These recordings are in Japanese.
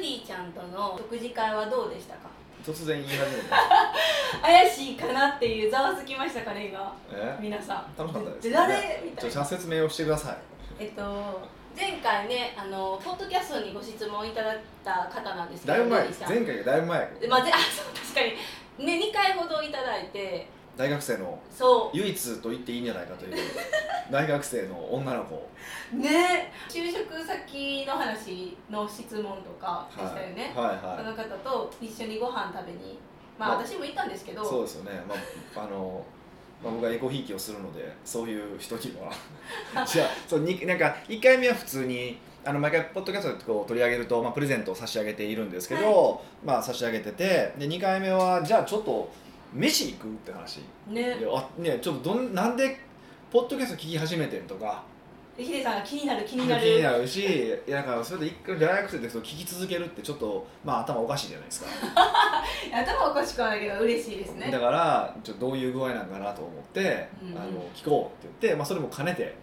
ディちゃんとの食事会はどうでしたか？突然言い始めた。怪しいかなっていうざわつきましたかね今。え？皆さん。楽しかったです。で誰みたいな？説明をしてください。えっと前回ねあのポッドキャストにご質問いただいた方なんですけどだいぶ前。前回がだいぶ前。でまあ、であそう確かに。ね2回ほどいただいて大学生のそ唯一と言っていいんじゃないかという 大学生の女の子。うね。就職先の話の質問とかでしたよね、はい。そはの方と一緒にご飯食べに。まあまあ私も行ったんですけど。いそうですよね。まああのまあ、僕はエコひいきをするのでそういう人には。じゃあそうになんか1回目は普通にあの毎回ポッドキャストでこう取り上げると、まあ、プレゼントを差し上げているんですけど、まあ差し上げててで2回目はじゃあちょっと飯行くって話。ね。であねちょっとどんなんでポッドキャスト聞き始めてんとか。でヒデさんが気になる気気になる。になるしいやだからそれで一回大学生でそう聞き続けるってちょっとまあ頭おかしいじゃないですか。頭おかしくはないけど嬉しいですね。だからちょっとどういう具合なんかなと思って、うん。うんあの聞こうって言って、まあ、それも兼ねて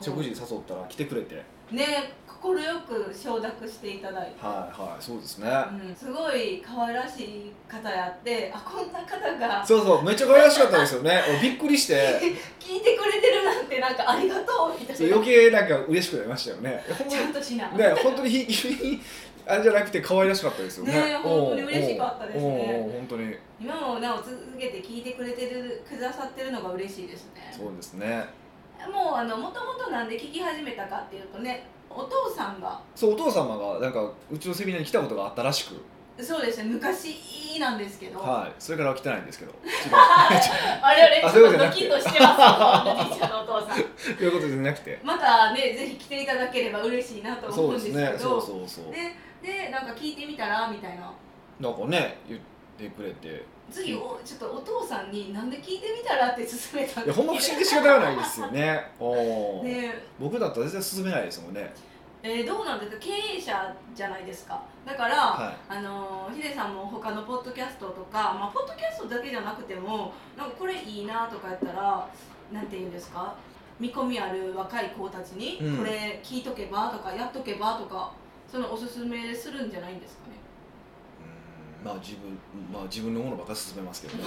食事に誘ったら来てくれて。ね快く承諾していただいて。はいはいそうですね、うん、すごい可愛らしい方やってあこんな方が。そうそうめっちゃ可愛らしかったですよね。俺 びっくりして。聞いてくれてるなんてなんかありがとうみたいな。余計なんか嬉しくなりましたよね。ちゃんとしな。にね本当にひひ あれじゃなくて可愛らしかったですよね。ね本当に嬉しかったですね。本当に。今もなお続けて聞いてくれてるくださってるのが嬉しいですね。そうですね。もうあのもともとなんで聞き始めたかっていうとねお父さんが。そうお父様がなんかうちのセミナーに来たことがあったらしく。そうですね昔なんですけど、はい。それからは来てないんですけど。違うあれあれあちょっとドキッとしてますおじいちゃんのお父さん。ということじゃなくて。またねぜひ来ていただければ嬉しいなと思そううんでねですすけどそうそうそう。ででなんか聞いてみたらみたいな。なんかね言ってくれて次おちょっとお父さんになんで聞いてみたらって勧めたんいやほんま不思議で仕方がないですよね。おー。ね。僕だったら全然進めないですもんね。えーどうなんですか？経営者じゃないですか。だから、はあのーヒデさんも他のポッドキャストとか、まあ、ポッドキャストだけじゃなくてもなんかこれいいなとかやったらなんて言うんですか？見込みある若い子たちに、うん。これ聞いとけばとかやっとけばとかそのおすすめするんじゃないんですか？まあ自分まあ自分のものばっかり進めますけどね。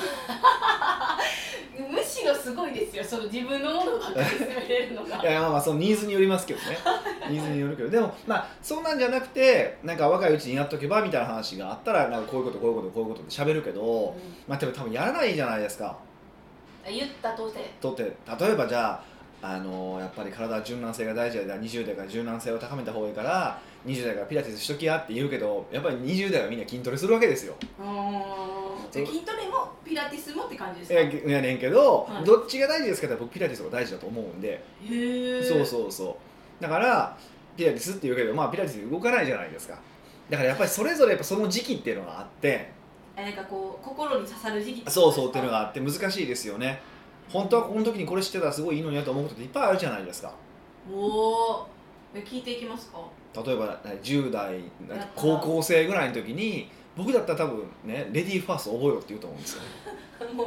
むしろすごいですよ。その自分のものばっかり進めれるのが。いやまあまあそのニーズによりますけどね。ニーズによるけど。でもまあそんなんじゃなくてなんか若いうちにやっとけばみたいな話があったらなんかこういうことこういうことこういうことって喋るけどまあでも多分やらないじゃないですか。うん言ったとて。とって。例えばじゃああのやっぱり体は柔軟性が大事だから20代から柔軟性を高めた方がいいから20代からピラティスしときやって言うけどやっぱり20代はみんな筋トレするわけですよ。じゃあ筋トレもピラティスもって感じですいかややねんけど、はい。どっちが大事ですかって僕ピラティスが大事だと思うんで、へえそうそうそう。だからピラティスって言うけどまあピラティス動かないじゃないですか。だからやっぱりそれぞれやっぱその時期っていうのがあって。えなんかこう心に刺さる時期そうそうっていうのががあって難しいですよね。本当はこの時にこれ知ってたらすごいいいのになと思うことっていっぱいあるじゃないですか。おおえ聞いていきますか？例えば10代高校生ぐらいの時に僕だったら多分ねレディーファースト覚えろって言うと思うんですよ。もう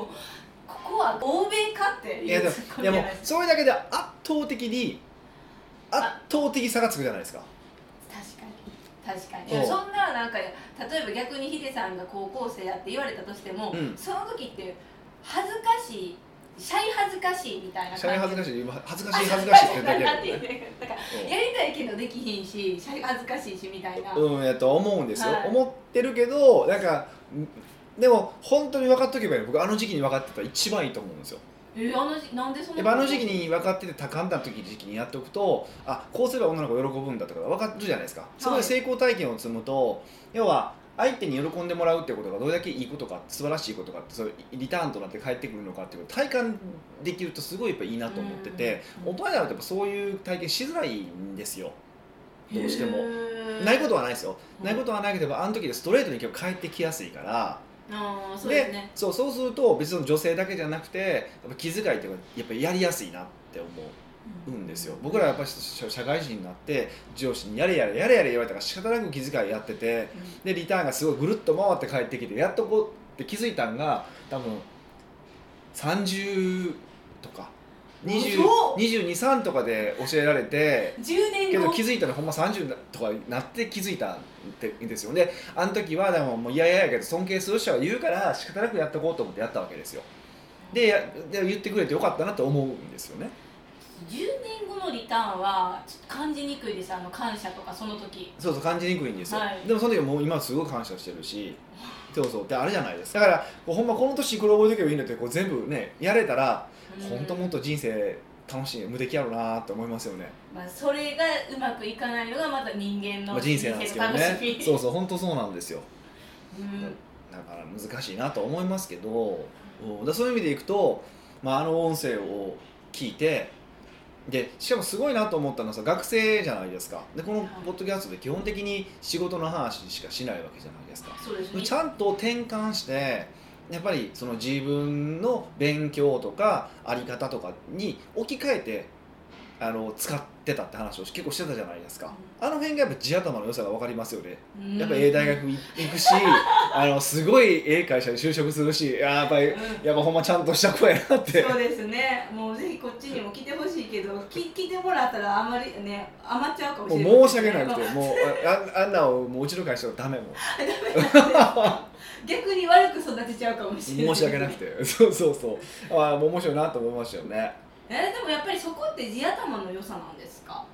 ここは欧米かっていやでもいやもうそれだけで圧倒的に圧倒的差がつくじゃないですか。確かに。確かに。そんななんか例えば逆にヒデさんが高校生やって言われたとしても、うん。その時って恥ずかしいシャイ恥ずかしいみたいなシャイ恥ずかしい恥ずかしい恥ずかしいって言ったけなんてどね言うねだからやりたいけどできひんしシャイ恥ずかしいしみたいな、うんやと思うんですよ、はい思ってるけどなんかんでも本当に分かっとけばいいの僕あの時期に分かってたら一番いいと思うんですよ。えーあの時なんでそんなやっぱあの時期に分かってて多感な時時期にやっておくとあこうすれば女の子喜ぶんだとか分かるじゃないですか。そこで成功体験を積むと、要は相手に喜んでもらうってことがどれだけいいことか素晴らしいことかってそうリターンとなって返ってくるのかっていうことを体感できるとすごいやっぱいいなと思っててうん大人になるとやっぱそういう体験しづらいんですよ。どうしても。ないことはないですよ、うんないことはないけどあの時でストレートに結構返ってきやすいから。そうですね。そうそうすると別に女性だけじゃなくてやっぱ気遣いってやっぱりやりやすいなって思うんですよ。僕らはやっぱり社社会人になって上司にやれやれやれやれ言われたから仕方なく気遣いやっててでリターンがすごいぐるっと回って帰ってきてやっとこうって気づいたんが多分30とかそう223とかで教えられて10年後。けど気づいたらほんま30とかになって気づいたってんですよ。であの時はでももういやいややけど尊敬する人は言うから仕方なくやっておこうと思ってやったわけですよ。でやで言ってくれてよかったなと思うんですよね10年後のリターンはちょっと感じにくいです。あの感謝とかその時。そうそう感じにくいんですよ、はい。でもその時はもう今すごい感謝してるし。そうそう。ってあるじゃないですか。だからこうほんまこの年これ覚えておけばいいんだってこう全部ねやれたら本当もっと人生楽しい無敵やろうなって思いますよね、まあ、それがうまくいかないのがまた人間のまあ、人生なんですけど人生の楽しみ。ねそうそう本当そうなんですよ。うん。だから難しいなと思いますけどうん。だそういう意味でいくと、まあ、あの音声を聞いてでしかもすごいなと思ったのはさ学生じゃないですか。でこのポッドキャストで基本的に仕事の話しかしないわけじゃないですか。そうですね。ちゃんと転換してやっぱりその自分の勉強とかあり方とかに置き換えてあの使ってたって話を結構してたじゃないですか。あの辺がやっぱ地頭の良さが分かりますよね。うん。やっぱ A 大学行くし あのすごい A 会社に就職するしやっぱりうん。やっぱほんまちゃんとした子やなって。そうですね。もうぜひこっちにも来てほしいけどき来てもらったらあまりね余っちゃうかもしれない。申し訳なくてもうああんなをもううちの会社はダメも 逆に悪く育てちゃうかもしれない。申し訳なくて。そうそうそう。あもう面白いなと思いましたよねえーでもやっぱりそこって地頭の良さなんですか？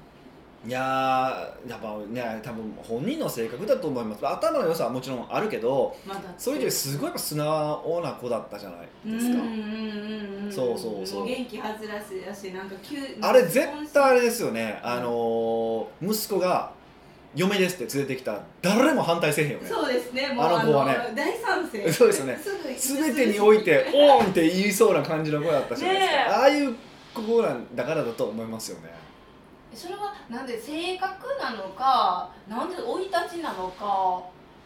いやーやっぱね多分本人の性格だと思います。頭の良さはもちろんあるけどまだそれ以上にすごい素直な子だったじゃないですか。そうそうそう。も元気はつらしやしなんか急あれ絶対あれですよね。あのー息子が嫁ですって連れてきた。ら誰も反対せえへんよね。そうですね。もうあの子はね。大賛成。そうですよね。すぐ全てにおいて「オーン!」って言いそうな感じの子だったじゃないですか、ねえ。ああいう子なんだからだと思いますよね。それはなんで性格なのかなんで生い立ちなのか。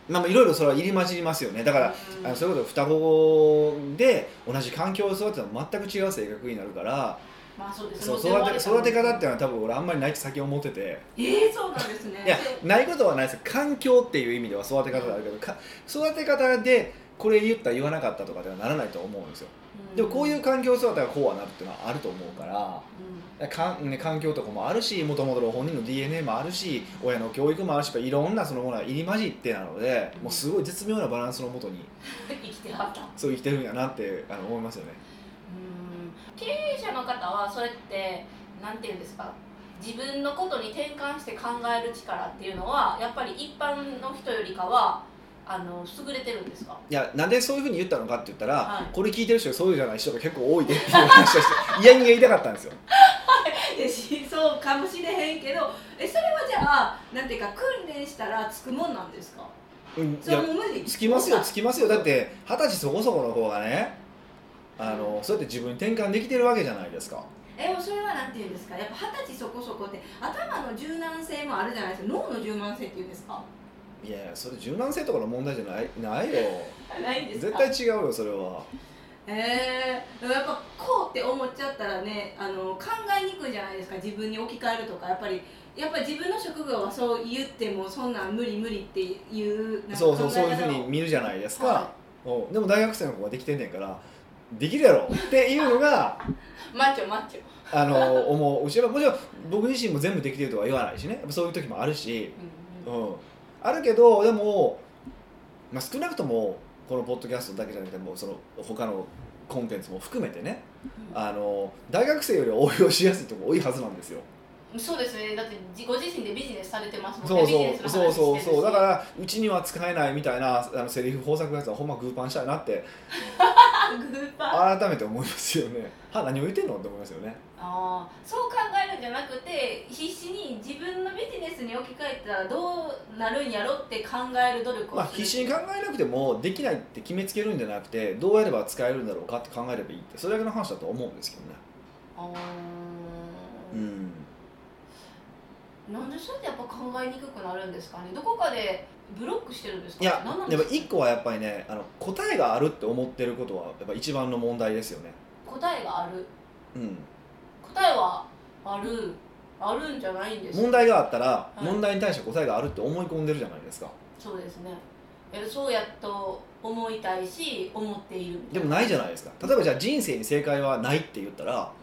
まあまあいろいろそれは入り混じりますよね。だから、うんあのそういうこと双子で同じ環境を育てたら全く違う性格になるから。まあそうですそう育て育て方っていうのは多分俺あんまりないって先思ってて。えー、そうなんですね。いやないことはないです。環境っていう意味では育て方があるけどか育て方でこれ言った言わなかったとかではならないと思うんですよでもこういう環境を育てたらこうはなるっていうのはあると思うからかん、ね、環境とかもあるしもともとの本人の DNA もあるし親の教育もあるしいろんなそのものが入り混じってなのでもうすごい絶妙なバランスのもとに 生きてはった。そう生きてるんやなってあの思いますよね。うん。経営者の方はそれってなんていうんですか？自分のことに転換して考える力っていうのはやっぱり一般の人よりかはあの優れてるんですか？いやなんでそういうふうに言ったのかって言ったら、はい。これ聞いてる人がそういうじゃない人が結構多いでっていう話をして 嫌に言いたかったんですよ。そうかもしれへんけどえそれはじゃあなんていうか訓練したらつくもんなんですか？うんいそれもう無理？つきますよつきますよ。だって二十歳そこそこの子がねあのそうやって自分に転換できてるわけじゃないですか。えそれはなんていうんですか？やっぱ二十歳そこそこって頭の柔軟性もあるじゃないですか。脳の柔軟性っていうんですか？いやいやそれ柔軟性とかの問題じゃない？ないよ。ないんですか？絶対違うよそれは。えー、でもやっぱこうって思っちゃったらねあの考えにくいじゃないですか自分に置き換えるとか。やっぱりやっぱり自分の職業はそう言ってもそんなん無理無理っていうそうそうそういうふうに見るじゃないですか、はう。んでも大学生の子ができてんねんからできるやろっていうのが マッチョマッチョ、あの思う。もちろん僕自身も全部できてるとは言わないしね。そういう時もあるし、うん。うん、あるけどでも、まあ、少なくともこのポッドキャストだけじゃなくてもその他のコンテンツも含めてねあの大学生よりは応用しやすいところ多いはずなんですよ。そうですね。だって自ご自身でビジネスされてますもんそうねそう。そうそうそう。だからうちには使えないみたいなあのセリフ豊作のやつはほんまグーパンしたいなって 改めて思いますよね。は何を言ってんのって思いますよね。あーそう考えるんじゃなくて必死に自分のビジネスに置き換えたらどうなるんやろって考える努力をまあ必死に考えなくてもできないって決めつけるんじゃなくてどうやれば使えるんだろうかって考えればいいってそれだけの話だと思うんですけどね。あー。うん。なんでそうやってやっぱ考えにくくなるんですかね。どこかでブロックしてるんですか？いやですか？ぱ一個はやっぱりねあの答えがあるって思ってることはやっぱ一番の問題ですよね。答えがある。うん。答えはある。あるんじゃないんですか問題があったら、い。問題に対して答えがあるって思い込んでるじゃないですか。そうですね。えそうやと思いたいし思っているでもないじゃないですか。例えばじゃあ人生に正解はないって言ったらはい。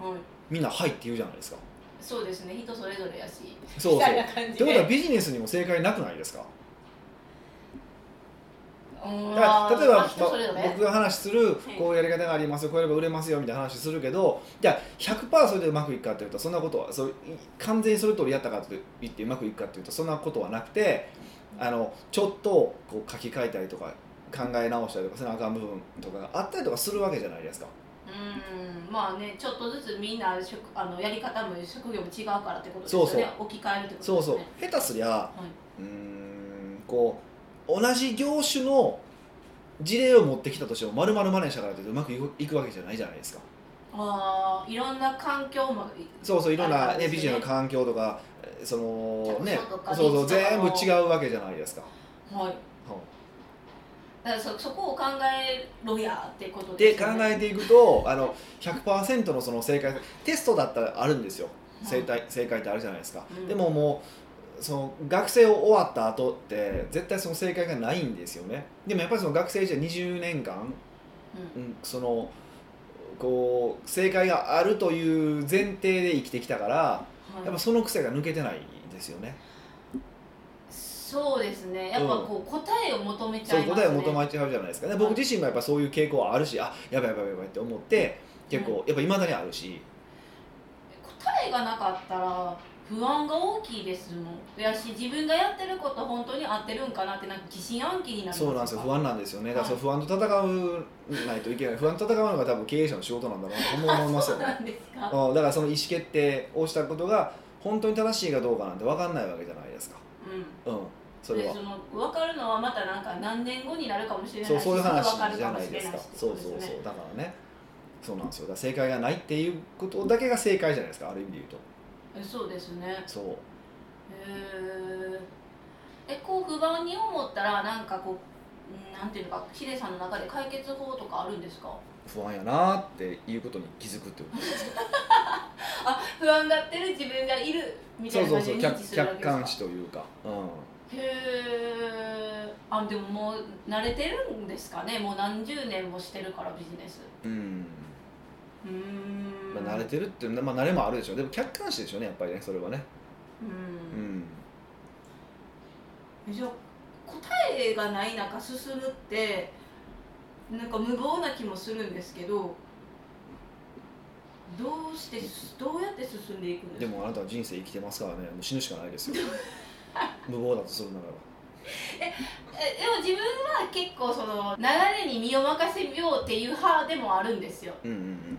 みんな「はい」って言うじゃないですか。そうですね。人それぞれやし。そうそう。みたいな感じってことはでビジネスにも正解なくないですか？うんだから例えば、まあ僕が話するこういうやり方がありますよこうやれば売れますよみたいな話するけどじゃあ100%それでうまくいくかっていうとそんなことはそうい完全にそれ通りやったかと言ってうまくいくかっていうとそんなことはなくてあのちょっとこう書き換えたりとか考え直したりとかせなあかん部分とかがあったりとかするわけじゃないですか。うん。まあねちょっとずつみんな職あのやり方も職業も違うからってことですよね。そう置き換えるってことそうそう。ですね下手すりゃ、い。うーんこう同じ業種の事例を持ってきたとしても丸々真似したからといってうまくいくわけじゃないじゃないですか。ああいろんな環境もそうそういろんな、ねビジネスの環境とかえーそのねそうそう全部違うわけじゃないですか。はい。だからそそこを考えろやってことでですよね。考えていくとあの100%のその正解テストだったらあるんですよ。正解正解ってあるじゃないですか、うん。でももうその学生を終わった後って絶対その正解がないんですよね。でもやっぱりその学生時代20年間、うん。うん、そのこう正解があるという前提で生きてきたからはい。やっぱその癖が抜けてないですよね。そうですね。やっぱこう答えを求めちゃいね。答えを求めちゃうじゃないですかね。僕自身もやっぱそういう傾向はあるしあやばいやばいやばいって思って結構やっぱいまだにあるし。答えがなかったら不安が大きいですもん。やし自分がやってること本当に合ってるんかなってなんか疑心暗鬼になりますそうなんですよ。不安なんですよね。だからそ不安と戦うないといけない。不安と戦うのが多分経営者の仕事なんだろうなと思いますよね。だからその意思決定をしたことが本当に正しいかどうかなんて分かんないわけじゃないですか。うん。うん。それは。でその分かるのはまたなんか何年後になるかもしれないしそうそういう話じゃないですか。そうそうそう。だからね。そうなんですよ。だから正解がないっていうことだけが正解じゃないですか。ある意味で言うとえそうですね。そう。へー。えこう不安に思ったらなんかこううんなんていうのかヒデさんの中で解決法とかあるんですか？不安やなっていうことに気づくってこと。ですかあ不安がってる自分がいるみたそいうな感じで客観視というか、うへえあでももう慣れてるんですかね？もう何十年もしてるからビジネス。んうんまあ、慣れてるっていうのは、まあ、慣れもあるでしょう。でも客観視でしょうねやっぱりねそれはね。ううん。じゃあ答えがない中進むってなんか無謀な気もするんですけどどうしてどうやって進んでいくんですか？でもあなたは人生生きてますからね。もう死ぬしかないですよ。無謀だとするならばえでも自分は結構その流れに身を任せようっていう派でもあるんですよ。うんうんうん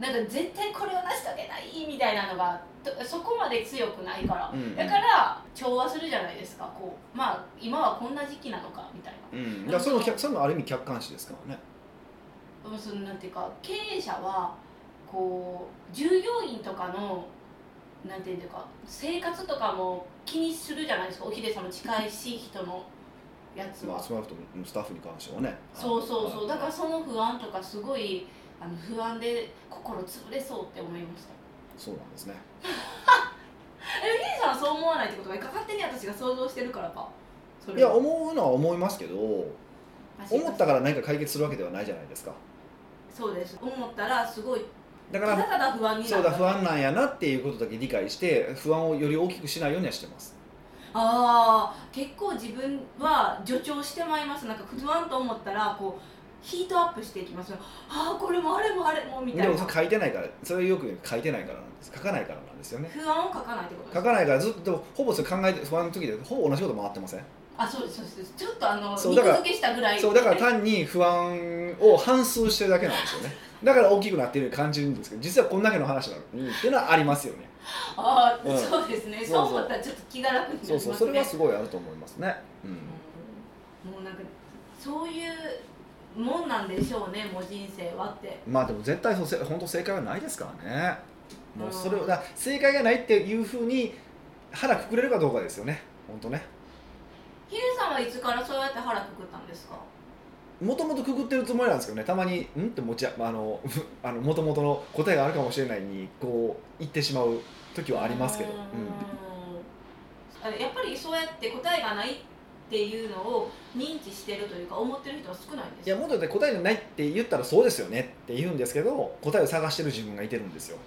なんか絶対これを成し遂げないみたいなのがとそこまで強くないから、うんうんだから調和するじゃないですか。こうまあ今はこんな時期なのかみたいな。うんうん。だからそれも客それもある意味客観視ですからね。うんそのなんていうか経営者はこう従業員とかのなんていうか生活とかも気にするじゃないですか。おひでさんの近いしい人のやつは、まあ少なくともスタッフに関してはね。そうそうそう。だかららその不安とかすごいあの不安で心潰れそうって思いました。そうなんですね。えヒデさんはそう思わないってことが勝手に私が想像してるからか。そいや思うのは思いますけど思思ったから何か解決するわけではないじゃないですか。そうです。思ったらすごいだからただただ不安になるそうだ不安なんやなっていうことだけ理解して不安をより大きくしないようにはしてます。ああ結構自分は助長してまいります。なんか不安と思ったらこうヒートアップしていきます。よああこれもあれもあれもみたいな。でも書いてないからそれよく書いてないからなんです。書かないからなんですよね。不安を書かないってことです。か書かないからずっとほぼそれ考えて不安の時でほぼ同じこと回ってません？あそうですそうです。ちょっとあのそうだから肉付けしたぐらい。そうだから単に不安を反数してるだけなんですよねだから大きくなってるように感じるんですけど実はこんだけの話なの。にっていうのはありますよね。ああ、うん。そうですね。そうそう。思ったらちょっと気が楽になりますね。そうそう。それはすごいあると思いますね、うん。うん。もうなんかそういうもんなんでしょうねもう人生はって。まあでも絶対そうせ本当正解はないですからね。もうそれうん。をだ正解がないっていうふうに腹くくれるかどうかですよね。本当ね。ヒデさんはいつからそうやって腹くくったんですか？もともとくくってるつもりなんですけどねたまに「ん?」って持ちああの あの元々の答えがあるかもしれないにこう言ってしまう時はありますけど、うー。ん。やっぱりそうやって答えがないっていうのを認知してるというか思ってる人は少ないんですいやもっと言って答えがないって言ったらそうですよねって言うんですけど答えを探してる自分がいてるんですよ。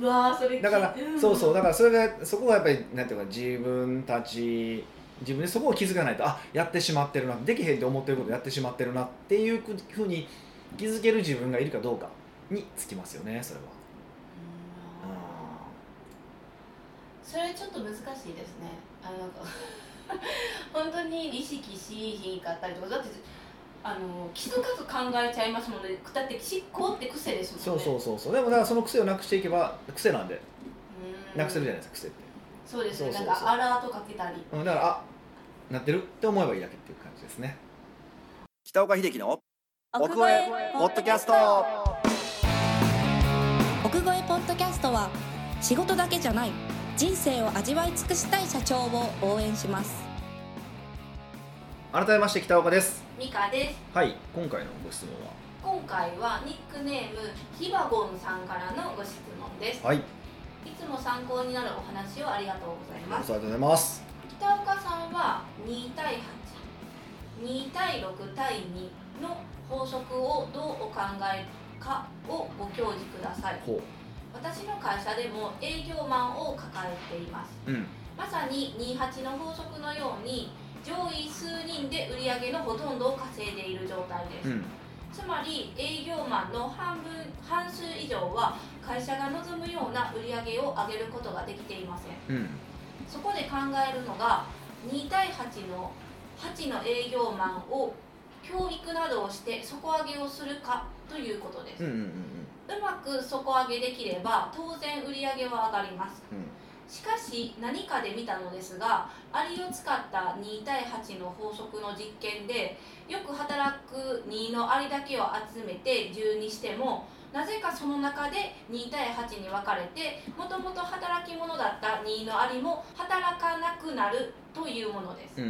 うわーそれだから、ん。そうそうだからそれがそこはやっぱりなんていうか自分たち自分でそこを気づかないとあやってしまってるなできへんって思ってることやってしまってるなっていうふうに気づける自分がいるかどうかにつきますよねそれは。それちょっと難しいですね。あの本当に意識しひんかったりとかだってあの気づかず考えちゃいますもんね。だって執行って癖ですもんね。そうそうそうそう。でもだからその癖をなくしていけば癖なんで。うんなくせるじゃないですか癖って、そうですね。そうそうそう。なんかアラートかけたり。うん、だからあなってるって思えばいいだけっていう感じですね。北岡秀樹の奥越えポッドキャスト。奥越えポッドキャストは仕事だけじゃない人生を味わい尽くしたい社長を応援します。改めまして北岡です。ミカです。はい今回のご質問は？今回はニックネームヒバゴンさんからのご質問です。はいいつも参考になるお話をありがとうございありがますとうございます。北岡さんは2対82対6対2の法則をどうお考えかをご教示ください。ほ私の会社でも営業マンを抱えています。ううん。まさに28の法則のように上位数人で売上のほとんどを稼いでいる状態です、うんつまり営業マンの半分半数以上は会社が望むような売り上げを上げることができていません。うん。そこで考えるのが2対8の8の営業マンを教育などをして底上げをするかということです、うまく底上げできれば当然売り上げは上がります。うんしかし何かで見たのですがアリを使った2対8の法則の実験でよく働く2のアリだけを集めて10にしてもなぜかその中で2対8に分かれてもともと働き者だった2のアリも働かなくなるというものです。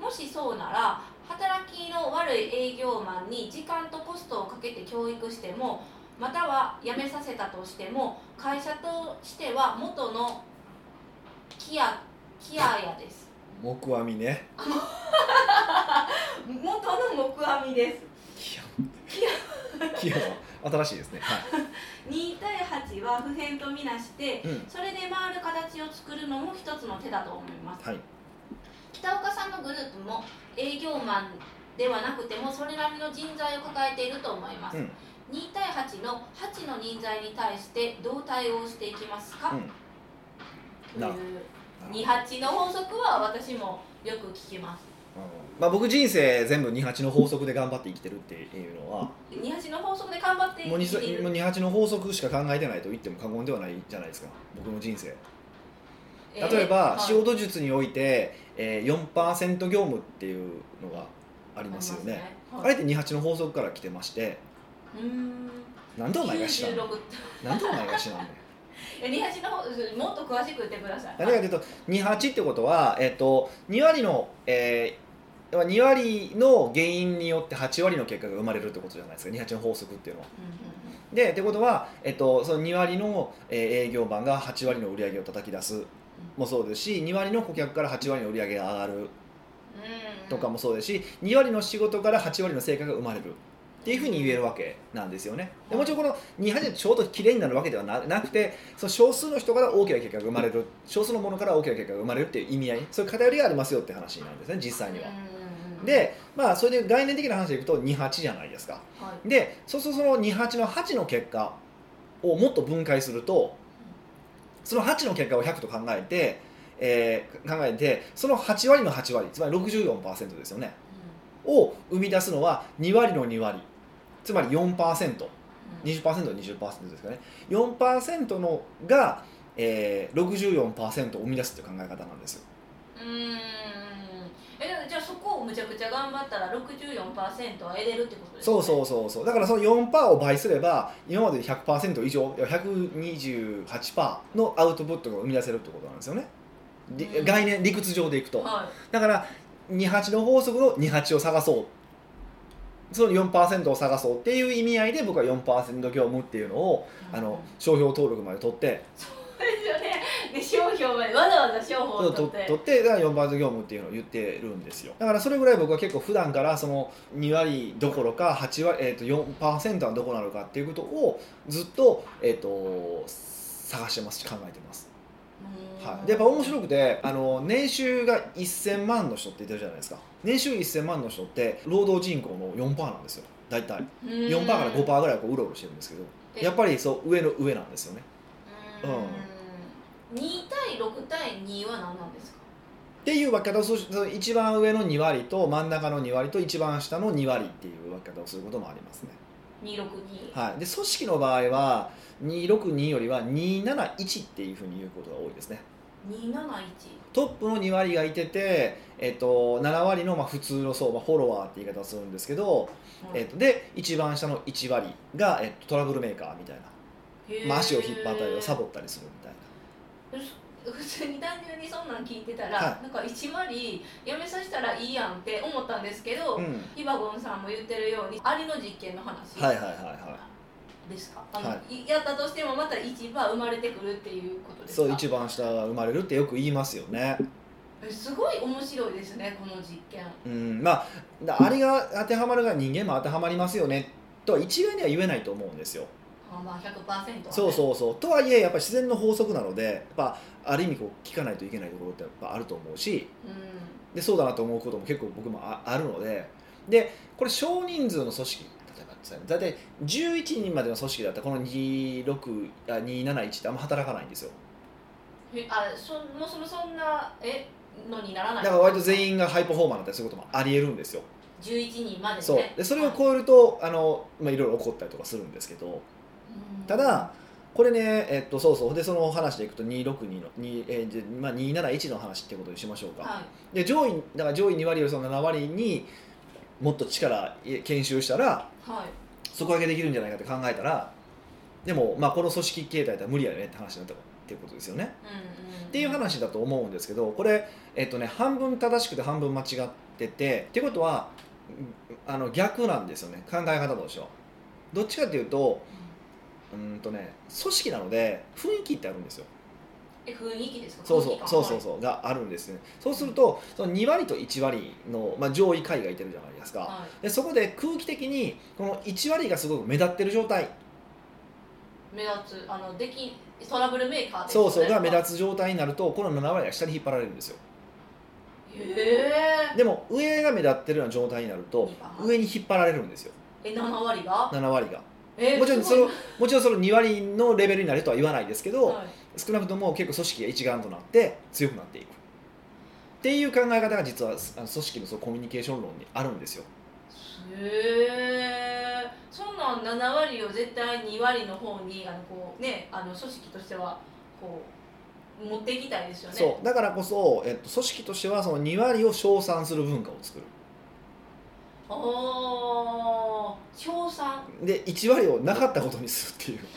もしそうなら働きの悪い営業マンに時間とコストをかけて教育してもまたは辞めさせたとしても会社としては元のキヤキヤヤです。木阿弥ね。元の木阿弥です。キヤキ新しいですね。はい。2対8は普遍とみなしてうん。それで回る形を作るのも一つの手だと思います。はい。北岡さんのグループも営業マンではなくてもそれなりの人材を抱えていると思います、うん。2対8の8の人材に対してどう対応していきますか、うん28の法則は私もよく聞きます。まあ、僕人生全部28の法則で頑張って生きてるっていうのは28の法則で頑張ってもう生きている。2 28の法則しか考えてないと言っても過言ではないじゃないですか。僕の人生。えー例えば、はい。仕事術において、えー、4%業務っていうのがありますよね。あはい。れって28の法則から来てまして。うーん。なんでお前が知らんの？96なんでお前が知らんねんえ28のもっと詳しく言ってください。何かというと28ってことは、えっと2割の、えー、要は2割の原因によって8割の結果が生まれるってことじゃないですか28の法則っていうのは。うんうんうん。でってことは、えっと、その2割の、えー営業マンが8割の売り上げを叩き出すもそうですし2割の顧客から8割の売り上げが上がるうんとかもそうですし2割の仕事から8割の成果が生まれるっていうふうに言えるわけなんですよね。でもちろんこの28ちょうどきれいになるわけではななくてその少数の人から大きな結果が生まれる少数のものから大きな結果が生まれるっていう意味合いそういう偏りがありますよって話なんですね実際には。うんうんうんでまあそれで概念的な話でいくと28じゃないですか。はい。でそうするとその28の8の結果をもっと分解するとその8の結果を100と考えて、えー考えてその8割の8割つまり64%ですよね。を生み出すのは2割の2割つまり 4%20%20% ですかね。4%のが、えー、64%を生み出すっていう考え方なんですよ。うーん。えじゃあそこをむちゃくちゃ頑張ったら64%は得れるってことですそううそうそうそう。だからその4%を倍すれば今まで100%以上128%のアウトプットが生み出せるってことなんですよね、概念理屈上でいくと。はだから28の法則の28を探そうその4%を探そうっていう意味合いで僕は4%業務っていうのをいあの商標登録まで取って。そうですよね。で商標までわざわざ商標を取って。取ってだから4%業務っていうのを言ってるんですよ。だからそれぐらい僕は結構普段からその2割どころか8割、えー、と4%はどこなのかっていうことをずっと,、えー、と探してますし考えてます、うんはい、でやっぱ面白くてあの年収が1000万の人って言ってるじゃないですか。年収1000万の人って労働人口の4%なんですよ。大体。うん。4%から5%ぐらいこううろうろしてるんですけどえ。やっぱりそう上の上なんですよね。うん。2対6対2は何なんですか？っていう分け方をする一番上の2割と真ん中の2割と一番下の2割っていう分け方をすることもありますね、262はい、で組織の場合は262よりは271っていうふうに言うことが多いですね。271トップの2割がいてて、えっと、7割のまあ普通の層、まあ、フォロワーって言い方をするんですけど、えっと、で一番下の1割が、えっと、トラブルメーカーみたいな、まあ、足を引っ張ったりサボったりするみたいな普通に単純にそんなん聞いてたら、はい。なんか1割やめさせたらいいやんって思ったんですけど、うん。ヒバゴンさんも言ってるようにありの実験の話はいはいはいはですか、あのはいやったとしてもまた1番生まれてくるっていうこといですか？そう一番下が生まれるってよく言いますよね。えすごい面白いですねこの実験。うん。まあだあれが当てはまるが人間も当てはまりますよねとは一概には言えないと思うんですよあまあ100%は、ね、そうそうそう。とはいえやっぱり自然の法則なのでやっぱある意味こう聞かないといけないところってやっぱあると思うしうでそうだなと思うことも結構僕もああるのででこれ少人数の組織例えばですね。大体11人までの組織だったらこの26あ271ってあんま働かないんですよ。んえあそもうそのそんなえのにならないだから割と全員がハイパフォーマーになったりすることもありえるんですよ。11人までね。そう。でそれを超えるとあの、まあ、いろいろ起こったりとかするんですけどうんただこれね、えっと、そうそう。でその話でいくと262の、2えーまあ、271の話ってことにしましょうか、はい。で上位だから上位2割よりその7割にもっと力え研修したらはい。底上げできるんじゃないかって考えたらでも、まあ、この組織形態だったら無理やよねって話になったっていうことですよね。うんうん、っていう話だと思うんですけどこれ、えっとね、半分正しくて半分間違っててっていうことはうんあの逆なんですよね。考え方としては。どっちかっていうとうんとね組織なので雰囲気ってあるんですよ。え雰囲気ですか？そうそうそうそうそうがあるんですね。そうするとその2割と1割の、まあ、上位階がいてるじゃないですか、はい。でそこで空気的にこの1割がすごく目立ってる状態。目立つあのできトラブルメーカーそうそうが目つ立つ状態になるとこの7割が下に引っ張られるんですよ。へえでも上が目立ってるような状態になると上に引っ張られるんですよ。え7割が？7割が。えーもちろんそのもちろんその2割のレベルになるとは言わないですけど、はい。少なくとも結構組織が一丸となって強くなっていく。っていう考え方が実はあの組織のそのコミュニケーション論にあるんですよ。へえそんなん7割を絶対2割の方にあのこうねあの組織としてはこう持っていきたいですよね。そう。だからこそ、えっと、組織としてはその2割を称賛する文化を作るおー賞賛。で1割をなかったことにするっていう。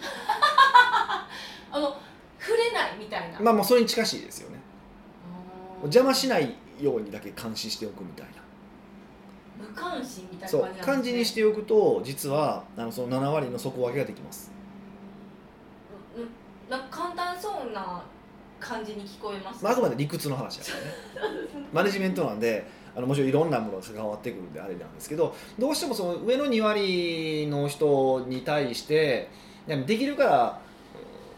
あの触れないみたいな、まあもうそれに近しいですよね。邪魔しないようにだけ監視しておくみたいな。無関心みたいなそう感じなんです、ね、感じにしておくと実はあのその7割の底上げができます。うんなんか簡単そうな感じに聞こえます、まあ、あくまで理屈の話だから ね。マネジメントなんであのもちろんいろんなものが関わってくるんであれなんですけどどうしてもその上の2割の人に対してでもできるから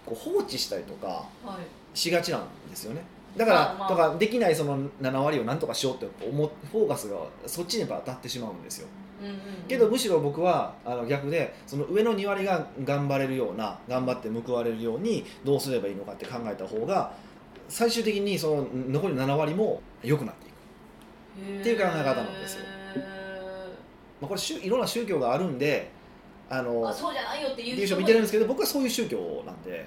うんこう放置したりとかはい。しがちなんですよね。だから、まあまあ。とかできないその7割をなんとかしようって思うフォーカスがそっちにやっぱ当たってしまうんですよ。うんうんうん。けどむしろ僕はあの逆でその上の2割が頑張れるような頑張って報われるようにどうすればいいのかって考えた方が最終的にその残り7割も良くなっていく、っていう考え方なんですよ。へまあ、これ宗いろんな宗教があるんであーのあそうじゃないよっていう人もいてるんですけど僕はそういう宗教なんで。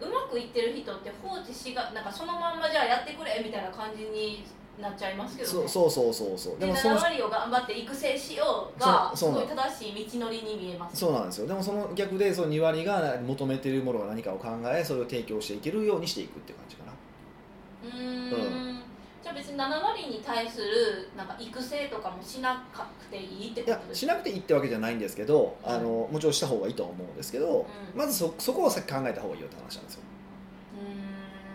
うまくいってる人って放置しがなんかそのまんまじゃあやってくれみたいな感じになっちゃいますけどね。そうそうそうそうそう。ででもその7割を頑張って育成しようがす。ごい正しい道のりに見えます。そうなんですよ。でもその逆でその2割が求めているものが何かを考えそれを提供していけるようにしていくって感じかな。うーん。じゃあ別に7割に対するなんか育成とかもしなくていいってことですしなくていいってわけじゃないんですけど、はいあのもちろんした方がいいとは思うんですけど、うん。まずそそこを先考えた方がいいよって話なんですよ。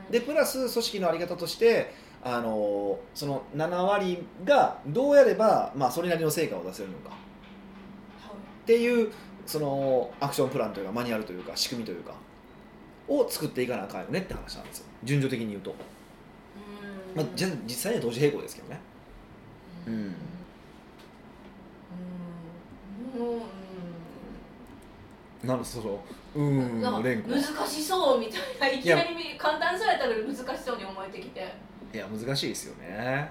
でプラス組織の在り方としてあのその7割がどうやれば、まあ、それなりの成果を出せるのか。っていうそのアクションプランというかマニュアルというか仕組みというかを作っていかなあかんよねって話なんですよ。順序的に言うと、うんまあ、じゃ実際には同時並行ですけどね。うん。うんうんなんでそのうーんの連呼。難しそうみたいないきなり簡単そうやったのに難しそうに思えてきて。いや難しいですよね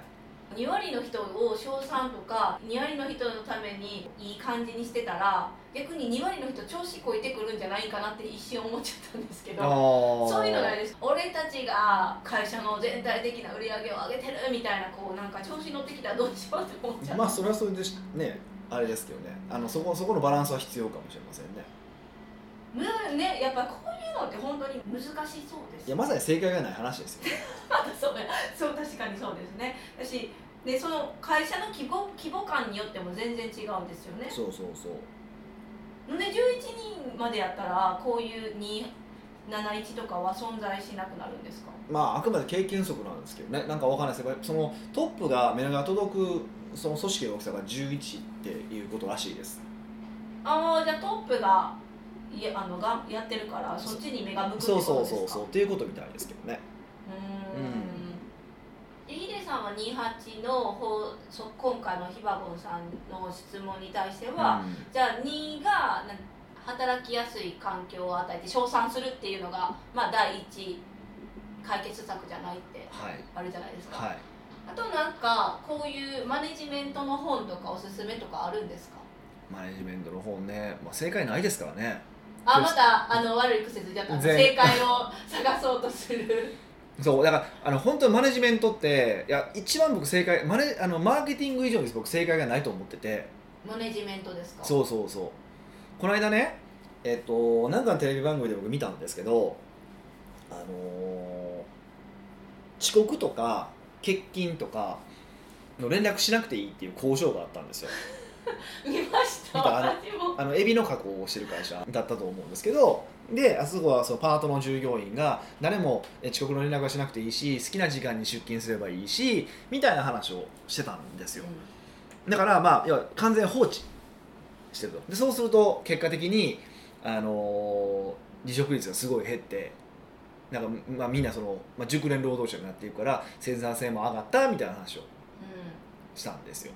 2割の人を称賛とか2割の人のためにいい感じにしてたら逆に2割の人調子こいてくるんじゃないかなって一瞬思っちゃったんですけどそういうのないです。俺たちが会社の全体的な売り上げを上げてるみたいなこうなんか調子乗ってきたらどうしようって思っちゃった、まあそれはそれでしねあれですけどね。あのそこそこのバランスは必要かもしれませんね。むねやっぱこういうのって本当に難しそうです。いやまさに正解がない話ですよね。そうそう確かにそうですね。だしでその会社の規模規模感によっても全然違うんですよね。そうそうそう。で11人までやったらこういう271とかは存在しなくなるんですか？まああくまで経験則なんですけどね。なんかわかんないですけどそのトップが目が届くその組織の大きさが11っていうことらしいです。ああじゃあトップがいやあのがやってるからそっちに目が向くってこそうとですか？そうそうそうっていうことみたいですけどね。うーんでヒデさんは28の方そ今回のひばぼんさんの質問に対しては、うん。じゃあ2がな働きやすい環境を与えて称賛するっていうのが、まあ、第一解決策じゃないってはい。あるじゃないですか、はい。あとなんかこういうマネジメントの本とかおすすめとかあるんですか？マネジメントの本ね、まあ、正解ないですからね。あまたあの悪い癖ついちゃった全正解を探そうとするそうだからあの本当にマネジメントっていや一番僕正解マネあのマーケティング以上に僕正解がないと思ってて。マネジメントですか？そうそうそう。この間ねえっとなんかのテレビ番組で僕見たんですけどあのー遅刻とか欠勤とかの連絡しなくていいっていう交渉があったんですよ。見ました。あのあのエビの加工をしてる会社だったと思うんですけどであそこはそのパートの従業員が誰もえ遅刻の連絡はしなくていいし好きな時間に出勤すればいいしみたいな話をしてたんですよ。だからまあ要は完全放置してると。でそうすると結果的に、あのー離職率がすごい減ってなんか、まあ、みんなその、まあ、熟練労働者になっていくから生産性も上がったみたいな話をうしたんですよ。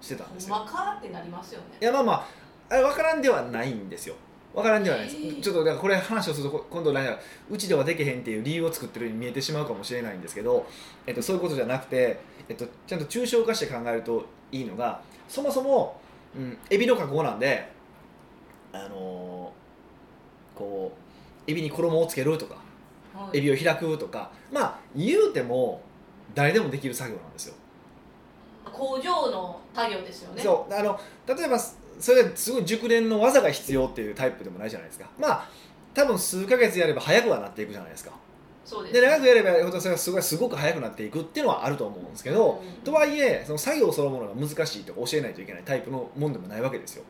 してたんんですよ。かってなりますよね。いやまあまああれ分からんではないんですよ分からんではないです、へー。ちょっとだからこれ話をするとこ今度何やうちではできへんっていう理由を作ってるように見えてしまうかもしれないんですけど、えっと、そういうことじゃなくて、えっと、ちゃんと抽象化して考えるといいのがそもそも、うん、エビの加工なんであのーこうエビに衣をつけるとかはい。エビを開くとかまあ言うても誰でもできる作業なんですよ。工場の作業ですよね。そう。あの例えばそれですごい熟練の技が必要っていうタイプでもないじゃないですか。まあ多分数ヶ月やれば早くはなっていくじゃないですか。そうです。で長くやればやるほどそれがすごいすごく早くなっていくっていうのはあると思うんですけど、うん。とはいえその作業そのものが難しいとか教えないといけないタイプのもんでもないわけですよ。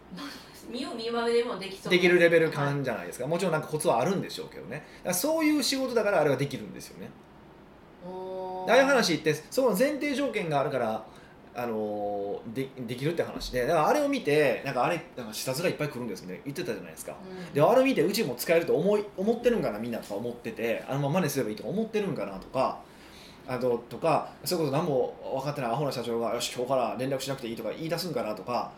見よう見まねでもできそうできるレベルはい感じゃないですか。もちろんなんかコツはあるんでしょうけどねそういう仕事だからあれはできるんですよね。ああいう話ってその前提条件があるからあのーでできるって話でだからあれを見てなんかあれなんか下面いっぱい来るんですね。言ってたじゃないですか。うん。であれ見てうちも使えると思い思ってるんかなみんなとか思っててあのまま真似すればいいとか思ってるんかなとかあととかそういうこと何も分かってないアホな社長がよし今日から連絡しなくていいとか言い出すんかなとか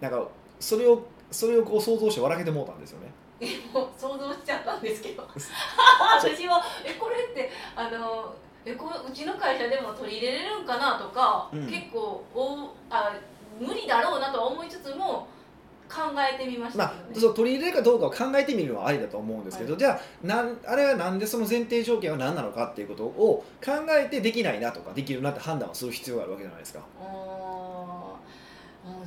なんかそれをそれをこう想像して笑けてもうたんですよね。もう想像しちゃったんですけど。私はえこれってあのえこううちの会社でも取り入れれるんかなとか、うん。結構おあ無理だろうなとは思いつつも考えてみましたまあ、そう取り入れるかどうかを考えてみるのはありだと思うんですけど、はい。じゃあなんあれはなんでその前提条件は何なのかっていうことを考えてできないなとかできるなって判断をする必要があるわけじゃないですか。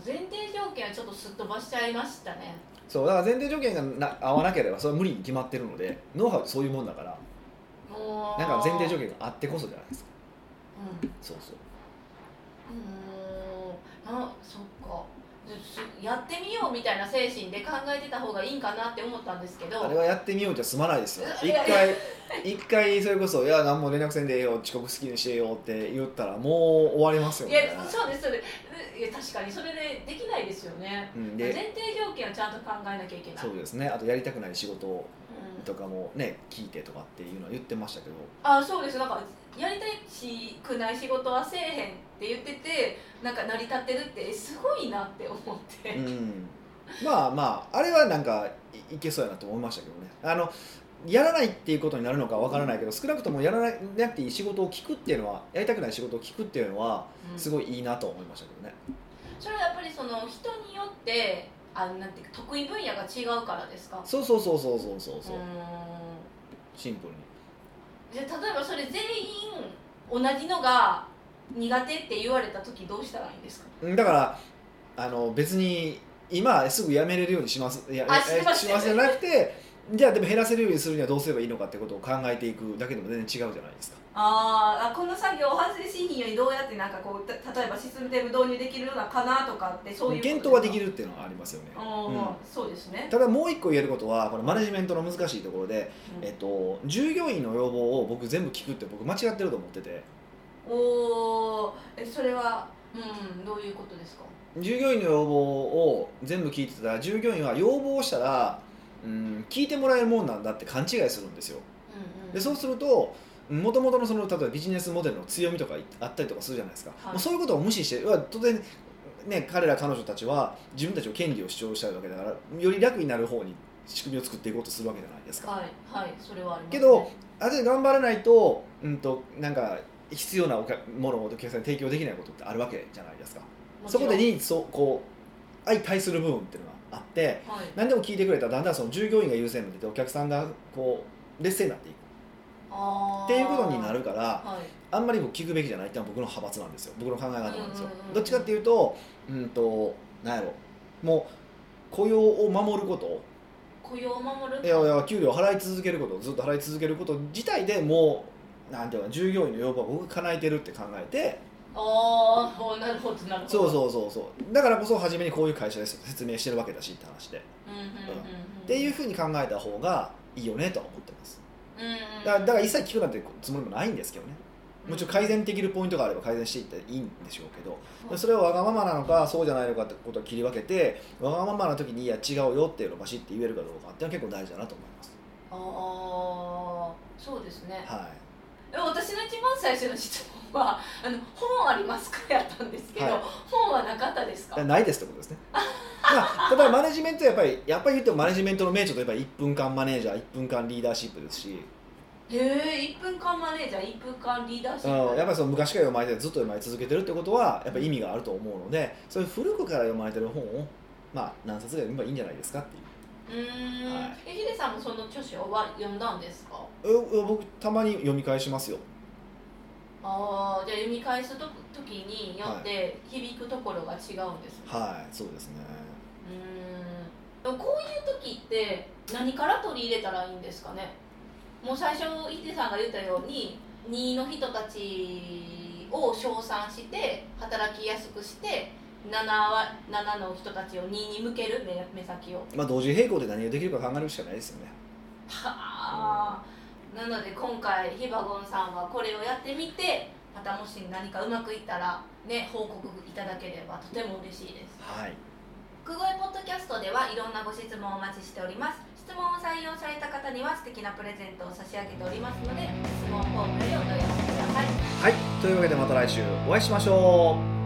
前提条件はちょっとすっ飛ばしちゃいましたね。そうだから前提条件がな合わなければそれは無理に決まってるのでノウハウってそういうもんだからなんか前提条件があってこそじゃないですか。うん。そうそう。うーん。あそっか。すやってみようみたいな精神で考えてた方がいいんかなって思ったんですけど。あれはやってみようじゃ済まないですよ。一回一回それこそ「いや何も連絡せんでええよ遅刻好きにしてよ」って言ったらもう終わりますよいねやそうですそうです。いや確かにそれでできないですよね。うん、前で提条件をちゃんと考えなきゃいけない。そうですね。あとやりたくない仕事を。うんとかもね聞いてとかっていうのは言ってましたけど。あそうです。なんかやりたいしくない仕事はせえへんって言っててなんか成り立ってるってすごいなって思って、うん。まあまああれはなんかいいけそうやなと思いましたけどね。あのやらないっていうことになるのかわからないけど少なくともやらななくていい仕事を聞くっていうのはやりたくない仕事を聞くっていうのはうん。すごいいいなと思いましたけどね、それはやっぱりその人によってあのなんていうか得意分野が違うからですか？そうそうそうそうそうそうそう、シンプルに。じゃあ例えばそれ全員同じのが苦手って言われた時どうしたらいいんですか？うんだからあの別に今すぐ辞めれるようにしますいやあえしますしますじゃなくてじゃあでも減らせるようにするにはどうすればいいのかってことを考えていくだけでも全然違うじゃないですか。あーあこの作業発生しひんようにどうやってなんかこうた例えばシステム導入できるようなかなとかってそういう検討はできるっていうのはありますよね、うんそうですね、ただもう一個言えることはこのマネジメントの難しいところで、うん。えっと、従業員の要望を僕全部聞くって僕間違ってると思ってて。おーえそれはうんどういうことですか？従業員の要望を全部聞いてたら従業員は要望をしたら、うん、聞いてもらえるもんなんだって勘違いするんですよ。うんうん。でそうするともともとのその例えばビジネスモデルの強みとかあったりとかするじゃないですか、はい。もうそういうことを無視して当然ね彼ら彼女たちは自分たちの権利を主張したいわけだからより楽になる方に仕組みを作っていこうとするわけじゃないですか、はいはいそれはあります、けどある程度頑張らないと,、うん、となんか必要なものをお客さんに提供できないことってあるわけじゃないですか。そこでニーズをこう相対する部分っていうのがあってはい。何でも聞いてくれたらだんだんその従業員が優先になってお客さんがこう劣勢になっていく。っていうことになるからはい。あんまり僕聞くべきじゃないっていうのは僕の派閥なんですよ。僕の考え方なんですよ。どっちかっていうとうんとなんやろ。もう雇用を守ること。雇用を守る？いやいや給料を払い続けること。ずっと払い続けること自体でもうなんていうか従業員の要望を僕が叶えてるって考えてああなるほどなるほど。そうそうそうそう。だからこそ初めにこういう会社です説明してるわけだしって話で、っていうふうに考えた方がいいよねとは思ってます。うんうんだからだから一切聞くなんてつもりもないんですけどね。もちろん改善できるポイントがあれば改善していったらいいんでしょうけど。うん。それはわがままなのかそうじゃないのかってことを切り分けてわがままな時にいや違うよっていうのをバシッて言えるかどうかっていうのは結構大事だなと思います。ああそうですね。はでも私の一番最初の質問は「あの本ありますか?」やったんですけど、はい。本はなかったですか？いないですってことですね。まあ、例えばマネジメントやっぱりやっぱり言ってもマネジメントの名著といえば1分間マネージャー1分間リーダーシップですし、へえ1分間マネージャー1分間リーダーシップ、うん、やっぱりその昔から読まれてずっと読まれ続けてるってことはやっぱり意味があると思うのでそういう古くから読まれてる本をまあ何冊か読めばいいんじゃないですかっていううーん、はい。えヒデさんもその著書は読んだんですか？ええ僕たまに読み返しますよ。ああじゃあ読み返すと時によって響くところが違うんですね、はいそうですね。うーん。でもこういう時って何から取り入れたらいいんですかね？もう最初ヒデさんが言ったように2の人たちを称賛して働きやすくして7は7の人たちを2に向ける目目先を。まあ同時並行で何ができるか考えるしかないですよね。はあ。なので今回ヒバゴンさんはこれをやってみてまたもし何かうまくいったらね報告いただければとても嬉しいです。はい。くごいポッドキャストではいろんなご質問をお待ちしております。質問を採用された方には素敵なプレゼントを差し上げておりますので質問フォームよりお問い合わせください。はい。というわけでまた来週お会いしましょう